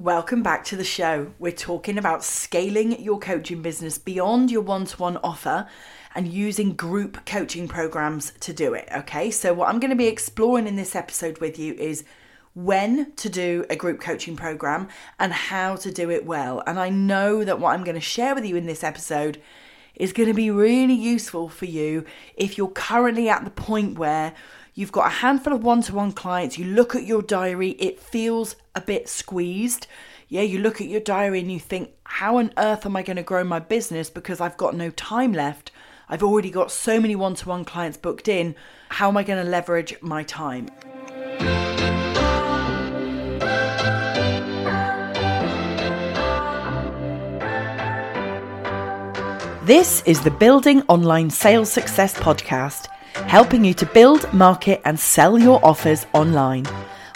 Welcome back to the show. We're talking about scaling your coaching business beyond your one to one offer and using group coaching programs to do it. Okay, so what I'm going to be exploring in this episode with you is when to do a group coaching program and how to do it well. And I know that what I'm going to share with you in this episode is going to be really useful for you if you're currently at the point where you've got a handful of one to one clients, you look at your diary, it feels a bit squeezed. Yeah, you look at your diary and you think, how on earth am I going to grow my business because I've got no time left? I've already got so many one to one clients booked in. How am I going to leverage my time? This is the Building Online Sales Success podcast, helping you to build, market, and sell your offers online.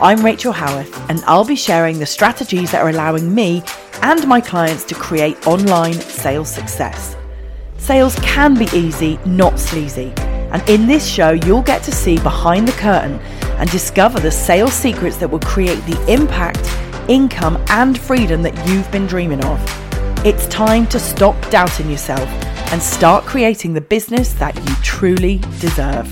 I'm Rachel Howarth, and I'll be sharing the strategies that are allowing me and my clients to create online sales success. Sales can be easy, not sleazy. And in this show, you'll get to see behind the curtain and discover the sales secrets that will create the impact, income, and freedom that you've been dreaming of. It's time to stop doubting yourself and start creating the business that you truly deserve.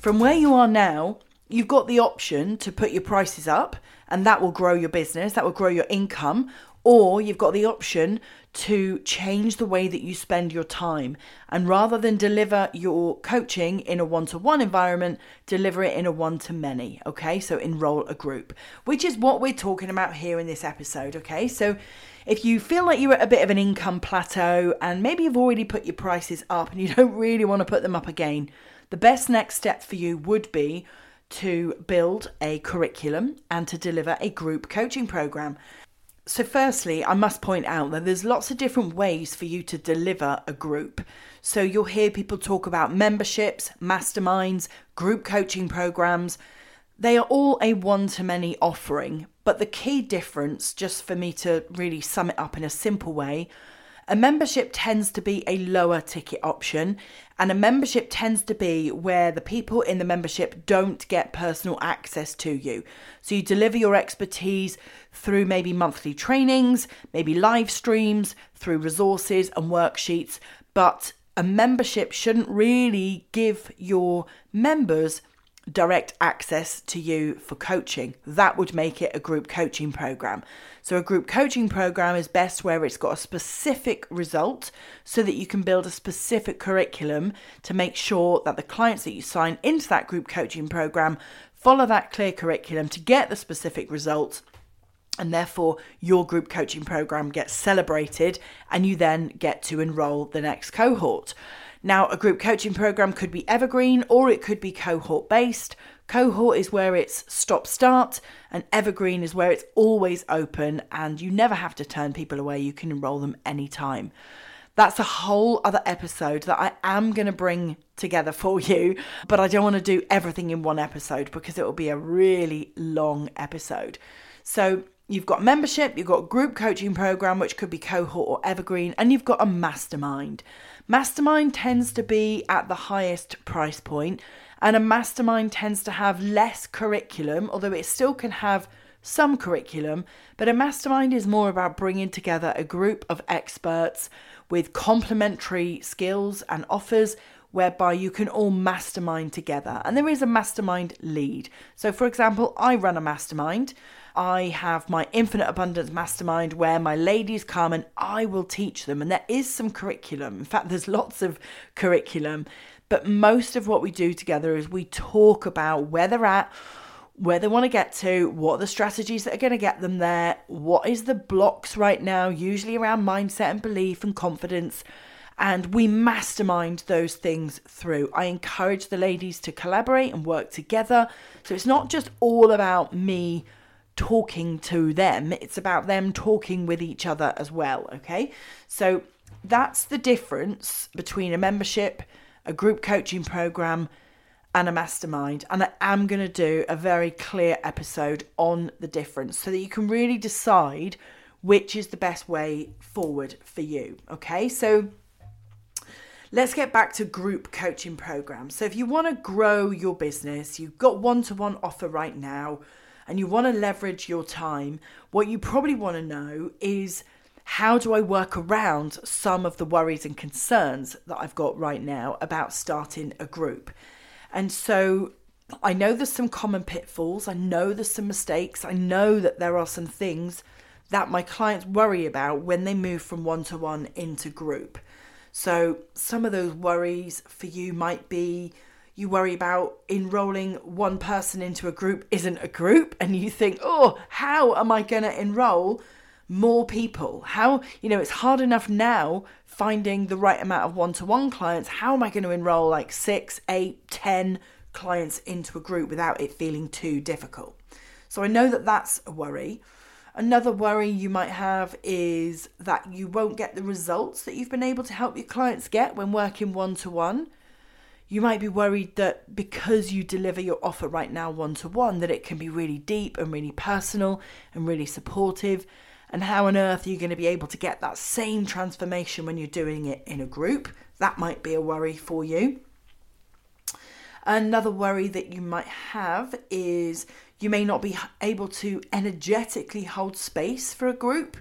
From where you are now, you've got the option to put your prices up and that will grow your business, that will grow your income, or you've got the option to change the way that you spend your time. And rather than deliver your coaching in a one to one environment, deliver it in a one to many. Okay, so enroll a group, which is what we're talking about here in this episode. Okay, so if you feel like you're at a bit of an income plateau and maybe you've already put your prices up and you don't really want to put them up again, the best next step for you would be to build a curriculum and to deliver a group coaching program. So, firstly, I must point out that there's lots of different ways for you to deliver a group. So, you'll hear people talk about memberships, masterminds, group coaching programs. They are all a one to many offering, but the key difference, just for me to really sum it up in a simple way, a membership tends to be a lower ticket option, and a membership tends to be where the people in the membership don't get personal access to you. So you deliver your expertise through maybe monthly trainings, maybe live streams, through resources and worksheets, but a membership shouldn't really give your members direct access to you for coaching. That would make it a group coaching program. So, a group coaching program is best where it's got a specific result so that you can build a specific curriculum to make sure that the clients that you sign into that group coaching program follow that clear curriculum to get the specific results and therefore your group coaching program gets celebrated and you then get to enroll the next cohort. Now, a group coaching program could be evergreen or it could be cohort based. Cohort is where it's stop start, and evergreen is where it's always open and you never have to turn people away. You can enroll them anytime. That's a whole other episode that I am going to bring together for you, but I don't want to do everything in one episode because it will be a really long episode. So, you've got membership, you've got group coaching program, which could be cohort or evergreen, and you've got a mastermind. Mastermind tends to be at the highest price point, and a mastermind tends to have less curriculum, although it still can have some curriculum. But a mastermind is more about bringing together a group of experts with complementary skills and offers whereby you can all mastermind together. And there is a mastermind lead. So, for example, I run a mastermind. I have my Infinite Abundance Mastermind where my ladies come and I will teach them. And there is some curriculum. In fact, there's lots of curriculum. But most of what we do together is we talk about where they're at, where they want to get to, what are the strategies that are going to get them there, what is the blocks right now, usually around mindset and belief and confidence. And we mastermind those things through. I encourage the ladies to collaborate and work together. So it's not just all about me talking to them, it's about them talking with each other as well. Okay, so that's the difference between a membership, a group coaching program, and a mastermind. And I am going to do a very clear episode on the difference so that you can really decide which is the best way forward for you. Okay, so let's get back to group coaching programs. So, if you want to grow your business, you've got one to one offer right now, and you want to leverage your time, what you probably want to know is how do I work around some of the worries and concerns that I've got right now about starting a group? And so I know there's some common pitfalls, I know there's some mistakes, I know that there are some things that my clients worry about when they move from one to one into group. So, some of those worries for you might be you worry about enrolling one person into a group isn't a group, and you think, oh, how am I going to enroll more people? How, you know, it's hard enough now finding the right amount of one to one clients. How am I going to enroll like six, eight, ten clients into a group without it feeling too difficult? So I know that that's a worry. Another worry you might have is that you won't get the results that you've been able to help your clients get when working one to one. You might be worried that because you deliver your offer right now one to one that it can be really deep and really personal and really supportive and how on earth are you going to be able to get that same transformation when you're doing it in a group? That might be a worry for you. Another worry that you might have is you may not be able to energetically hold space for a group.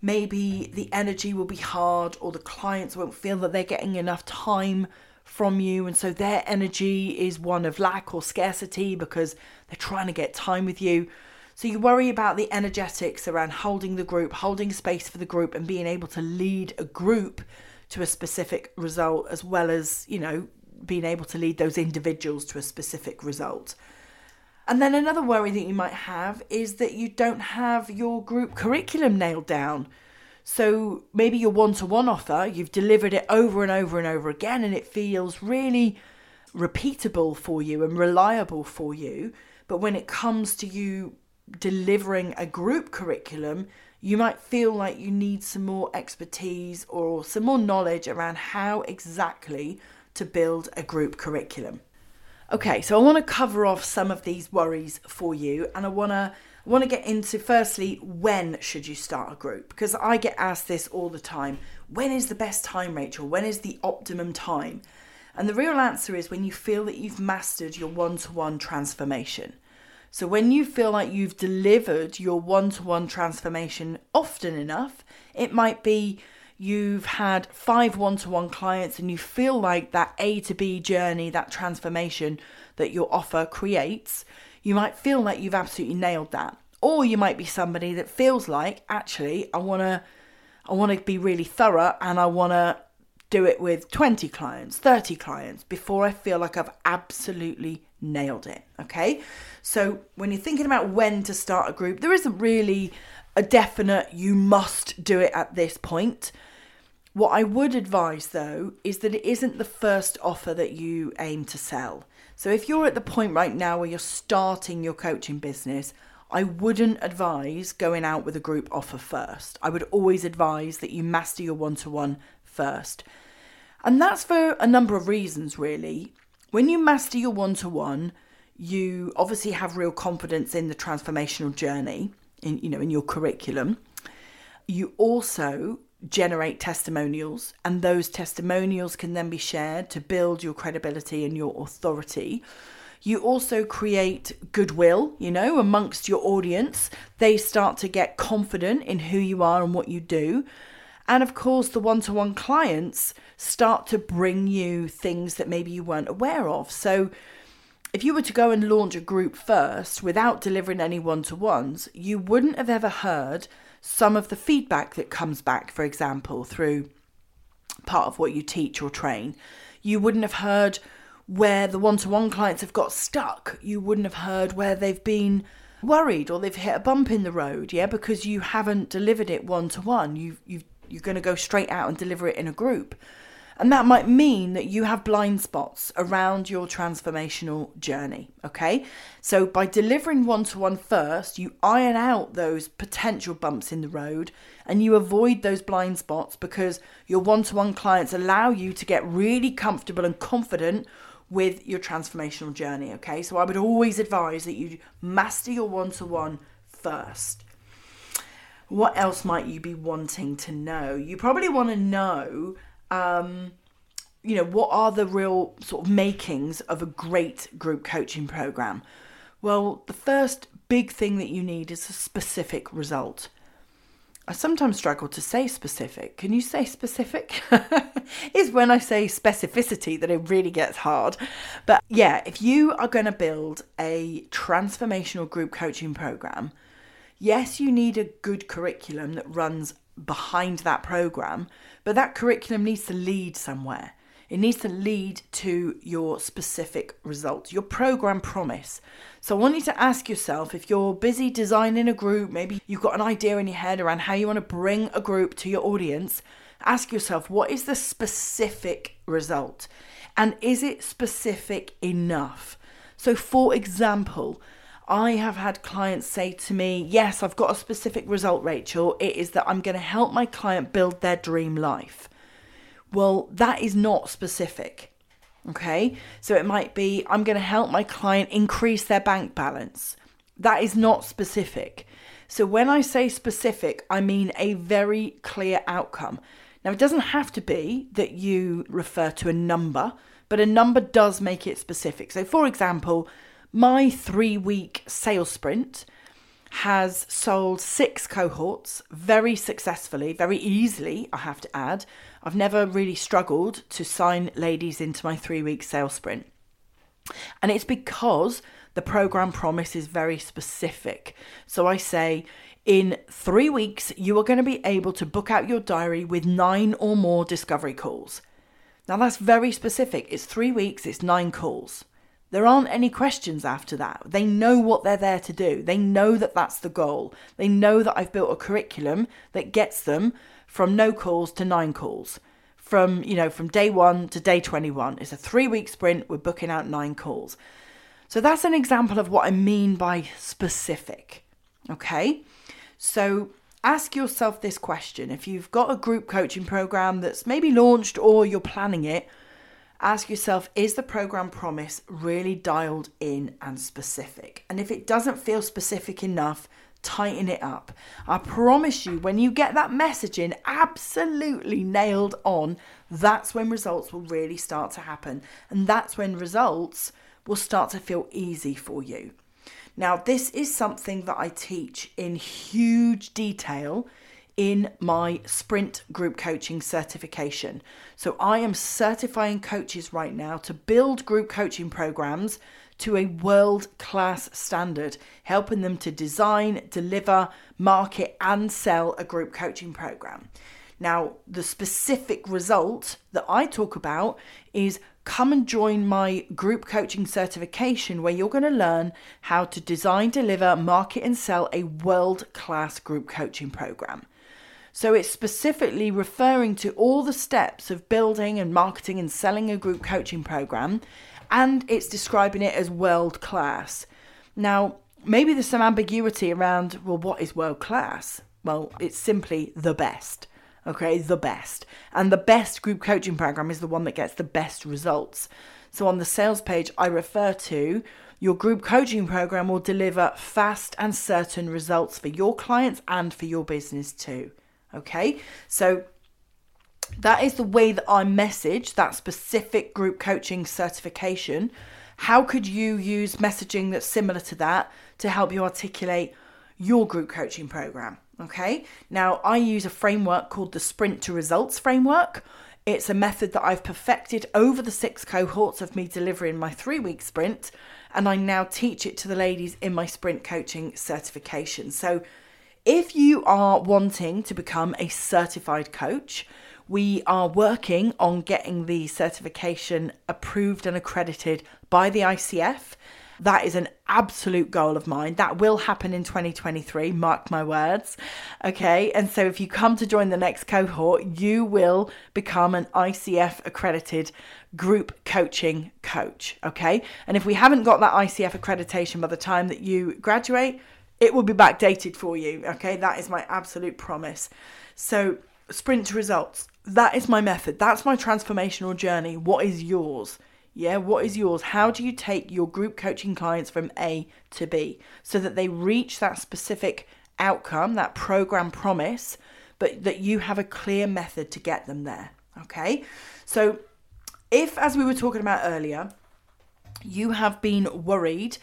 Maybe the energy will be hard, or the clients won't feel that they're getting enough time from you, and so their energy is one of lack or scarcity because they're trying to get time with you. So you worry about the energetics around holding the group, holding space for the group, and being able to lead a group to a specific result, as well as, you know, being able to lead those individuals to a specific result. And then another worry that you might have is that you don't have your group curriculum nailed down. So maybe your one to one offer, you've delivered it over and over and over again, and it feels really repeatable for you and reliable for you. But when it comes to you delivering a group curriculum, you might feel like you need some more expertise or some more knowledge around how exactly to build a group curriculum. Okay, so I want to cover off some of these worries for you and I want to want to get into firstly when should you start a group because I get asked this all the time. When is the best time, Rachel? When is the optimum time? And the real answer is when you feel that you've mastered your one-to-one transformation. So when you feel like you've delivered your one to one transformation often enough, it might be you've had five one to one clients and you feel like that A to B journey, that transformation that your offer creates, you might feel like you've absolutely nailed that. Or you might be somebody that feels like, actually, I want to I want to be really thorough and I want to do it with 20 clients, 30 clients before I feel like I've absolutely nailed it. Okay. So when you're thinking about when to start a group, there isn't really a definite you must do it at this point. What I would advise though is that it isn't the first offer that you aim to sell. So if you're at the point right now where you're starting your coaching business, I wouldn't advise going out with a group offer first. I would always advise that you master your one to one first. And that's for a number of reasons, really. When you master your one to one, you obviously have real confidence in the transformational journey, in you know, in your curriculum. You also generate testimonials, and those testimonials can then be shared to build your credibility and your authority. You also create goodwill, you know, amongst your audience. They start to get confident in who you are and what you do. And of course, the one to one clients start to bring you things that maybe you weren't aware of. So, if you were to go and launch a group first without delivering any one to ones, you wouldn't have ever heard some of the feedback that comes back, for example, through part of what you teach or train. You wouldn't have heard where the one to one clients have got stuck. You wouldn't have heard where they've been worried or they've hit a bump in the road, yeah, because you haven't delivered it one to one. You've you've you're going to go straight out and deliver it in a group. And that might mean that you have blind spots around your transformational journey. Okay. So by delivering one to one first, you iron out those potential bumps in the road and you avoid those blind spots because your one to one clients allow you to get really comfortable and confident with your transformational journey. Okay. So I would always advise that you master your one to one first. what else might you be wanting to know? You probably want to know, um, you know, what are the real sort of makings of a great group coaching program? Well, the first big thing that you need is a specific result. I sometimes struggle to say specific. Can you say specific? is when I say specificity that it really gets hard. But yeah, if you are going to build a transformational group coaching program, yes, you need a good curriculum that runs behind that program, but that curriculum needs to lead somewhere. It needs to lead to your specific results, your program promise. So I want you to ask yourself if you're busy designing a group, maybe you've got an idea in your head around how you want to bring a group to your audience, ask yourself what is the specific result? And is it specific enough? So, for example, I have had clients say to me, Yes, I've got a specific result, Rachel. It is that I'm going to help my client build their dream life. Well, that is not specific. Okay, so it might be I'm going to help my client increase their bank balance. That is not specific. So when I say specific, I mean a very clear outcome. Now, it doesn't have to be that you refer to a number, but a number does make it specific. So, for example, my three week sales sprint has sold six cohorts very successfully, very easily, I have to add. I've never really struggled to sign ladies into my three week sales sprint. And it's because the program promise is very specific. So I say, in three weeks, you are going to be able to book out your diary with nine or more discovery calls. Now, that's very specific. It's three weeks, it's nine calls. There aren't any questions after that. They know what they're there to do. They know that that's the goal. They know that I've built a curriculum that gets them from no calls to nine calls. From, you know, from day 1 to day 21. It's a 3-week sprint. We're booking out 9 calls. So that's an example of what I mean by specific. Okay? So ask yourself this question. If you've got a group coaching program that's maybe launched or you're planning it, ask yourself is the program promise really dialed in and specific? And if it doesn't feel specific enough, tighten it up. I promise you, when you get that messaging absolutely nailed on, that's when results will really start to happen. And that's when results will start to feel easy for you. Now, this is something that I teach in huge detail in my sprint group coaching certification. So I am certifying coaches right now to build group coaching programs to a world class standard, helping them to design, deliver, market, and sell a group coaching program. Now, the specific result that I talk about is come and join my group coaching certification where you're going to learn how to design, deliver, market, and sell a world class group coaching program. So it's specifically referring to all the steps of building and marketing and selling a group coaching program, and it's describing it as world class. Now, maybe there's some ambiguity around, well, what is world class? Well, it's simply the best. Okay, the best. And the best group coaching program is the one that gets the best results. So on the sales page, I refer to your group coaching program will deliver fast and certain results for your clients and for your business too. Okay, so that is the way that I message that specific group coaching certification. How could you use messaging that's similar to that to help you articulate your group coaching program? Okay, now I use a framework called the Sprint to Results framework. It's a method that I've perfected over the six cohorts of me delivering my three week sprint, and I now teach it to the ladies in my sprint coaching certification. So if you are wanting to become a certified coach, we are working on getting the certification approved and accredited by the ICF. That is an absolute goal of mine. That will happen in 2023, mark my words. Okay, and so if you come to join the next cohort, you will become an ICF accredited group coaching coach. Okay, and if we haven't got that ICF accreditation by the time that you graduate, it will be backdated for you. Okay, that is my absolute promise. So, sprint to results. That is my method. That's my transformational journey. What is yours? Yeah, what is yours? How do you take your group coaching clients from A to B so that they reach that specific outcome, that program promise, but that you have a clear method to get them there. Okay. So, if, as we were talking about earlier, you have been worried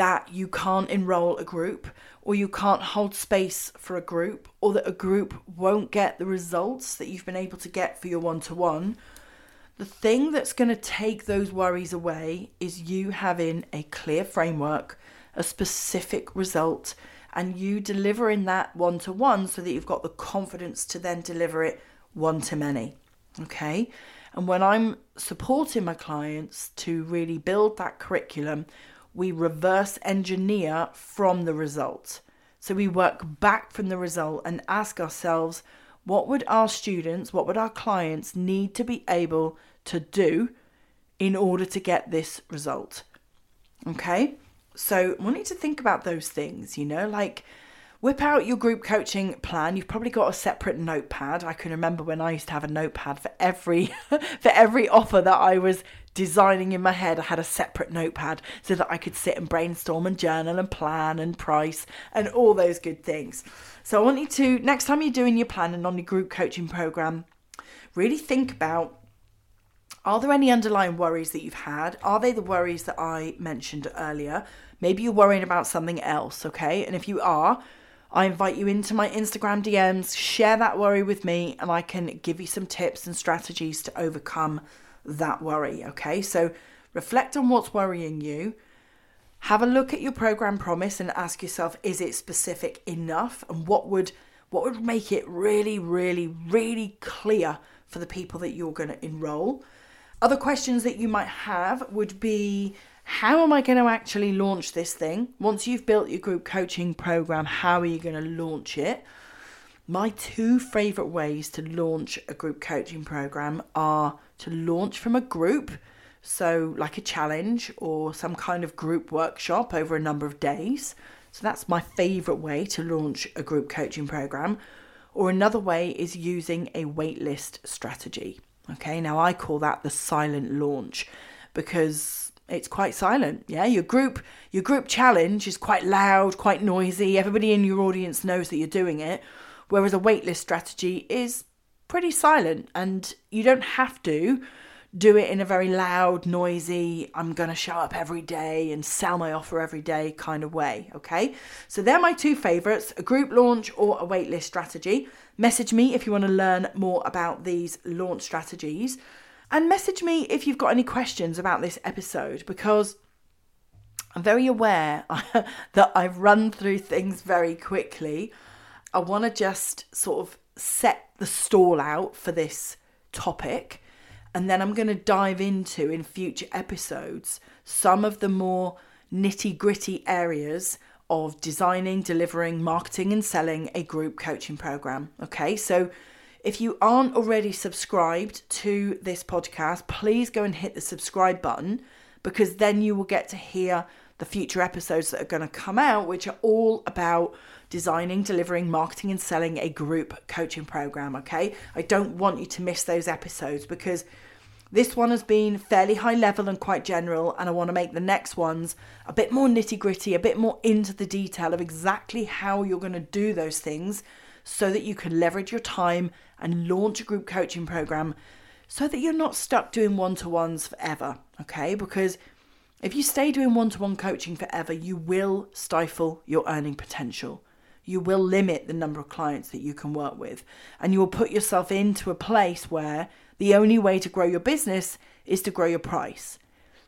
that you can't enroll a group or you can't hold space for a group or that a group won't get the results that you've been able to get for your one to one, the thing that's going to take those worries away is you having a clear framework, a specific result, and you delivering that one to one so that you've got the confidence to then deliver it one to many. Okay. And when I'm supporting my clients to really build that curriculum, we reverse engineer from the result. So we work back from the result and ask ourselves, what would our students, what would our clients need to be able to do in order to get this result? Okay, so want you to think about those things, you know, like whip out your group coaching plan. You've probably got a separate notepad. I can remember when I used to have a notepad for every for every offer that I was designing in my head. I had a separate notepad so that I could sit and brainstorm and journal and plan and price and all those good things. So I want you to next time you're doing your planning on your group coaching program, really think about are there any underlying worries that you've had? Are they the worries that I mentioned earlier? Maybe you're worrying about something else, okay? And if you are, I invite you into my Instagram DMs, share that worry with me, and I can give you some tips and strategies to overcome that worry. Okay, so reflect on what's worrying you. Have a look at your program promise and ask yourself is it specific enough and what would what would make it really really really clear for the people that you're going to enroll other questions that you might have would be how am I going to actually launch this thing? Once you've built your group coaching program, how are you going to launch it? My two favorite ways to launch a group coaching program are to launch from a group, so like a challenge or some kind of group workshop over a number of days. So that's my favorite way to launch a group coaching program. Or another way is using a waitlist strategy. Okay, now I call that the silent launch because it's quite silent. Yeah, your group your group challenge is quite loud, quite noisy. Everybody in your audience knows that you're doing it. Whereas a waitlist strategy is pretty silent and you don't have to do it in a very loud, noisy, I'm going to show up every day and sell my offer every day kind of way. Okay, so they're my two favorites a group launch or a waitlist strategy. Message me if you want to learn more about these launch strategies. And message me if you've got any questions about this episode because I'm very aware that I've run through things very quickly. I want to just sort of set the stall out for this topic and then I'm going to dive into in future episodes some of the more nitty gritty areas of designing, delivering, marketing, and selling a group coaching program. Okay, so if you aren't already subscribed to this podcast, please go and hit the subscribe button because then you will get to hear the future episodes that are going to come out, which are all about designing, delivering, marketing, and selling a group coaching program. Okay, I don't want you to miss those episodes because this one has been fairly high level and quite general, and I want to make the next ones a bit more nitty gritty, a bit more into the detail of exactly how you're going to do those things so that you can leverage your time and launch a group coaching program so that you're not stuck doing one to ones forever, okay? Because if you stay doing one to one coaching forever, you will stifle your earning potential. You will limit the number of clients that you can work with, and you will put yourself into a place where the only way to grow your business is to grow your price.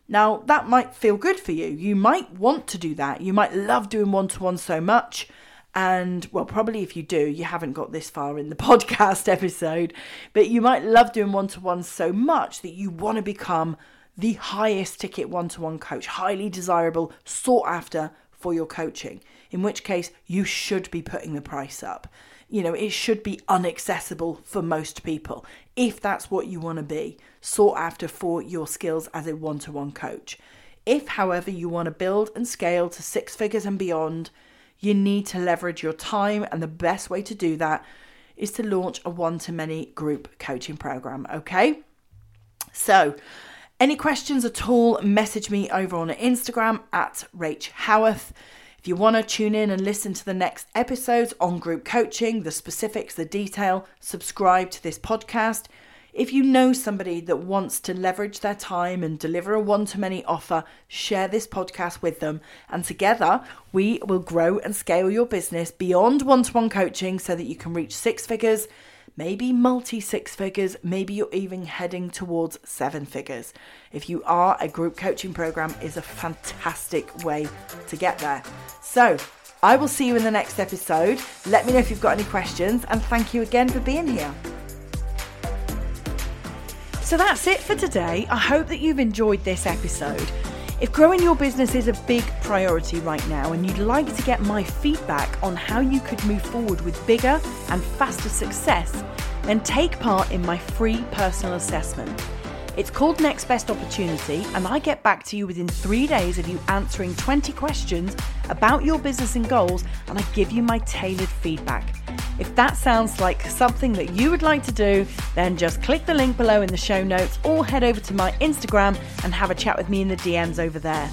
Now, that might feel good for you. You might want to do that. You might love doing one to one so much and well, probably if you do, you haven't got this far in the podcast episode, but you might love doing one to one so much that you want to become the highest ticket one to one coach, highly desirable, sought after for your coaching. In which case, you should be putting the price up. You know, it should be unaccessible for most people if that's what you want to be, sought after for your skills as a one to one coach. If, however, you want to build and scale to six figures and beyond, you need to leverage your time, and the best way to do that is to launch a one to many group coaching program. Okay, so any questions at all, message me over on Instagram at Rach Howarth. If you want to tune in and listen to the next episodes on group coaching, the specifics, the detail, subscribe to this podcast. If you know somebody that wants to leverage their time and deliver a one to many offer, share this podcast with them. And together, we will grow and scale your business beyond one to one coaching so that you can reach six figures, maybe multi six figures, maybe you're even heading towards seven figures. If you are, a group coaching program is a fantastic way to get there. So, I will see you in the next episode. Let me know if you've got any questions, and thank you again for being here. So that's it for today. I hope that you've enjoyed this episode. If growing your business is a big priority right now and you'd like to get my feedback on how you could move forward with bigger and faster success, then take part in my free personal assessment. It's called Next Best Opportunity, and I get back to you within three days of you answering 20 questions about your business and goals, and I give you my tailored feedback. If that sounds like something that you would like to do, then just click the link below in the show notes or head over to my Instagram and have a chat with me in the DMs over there.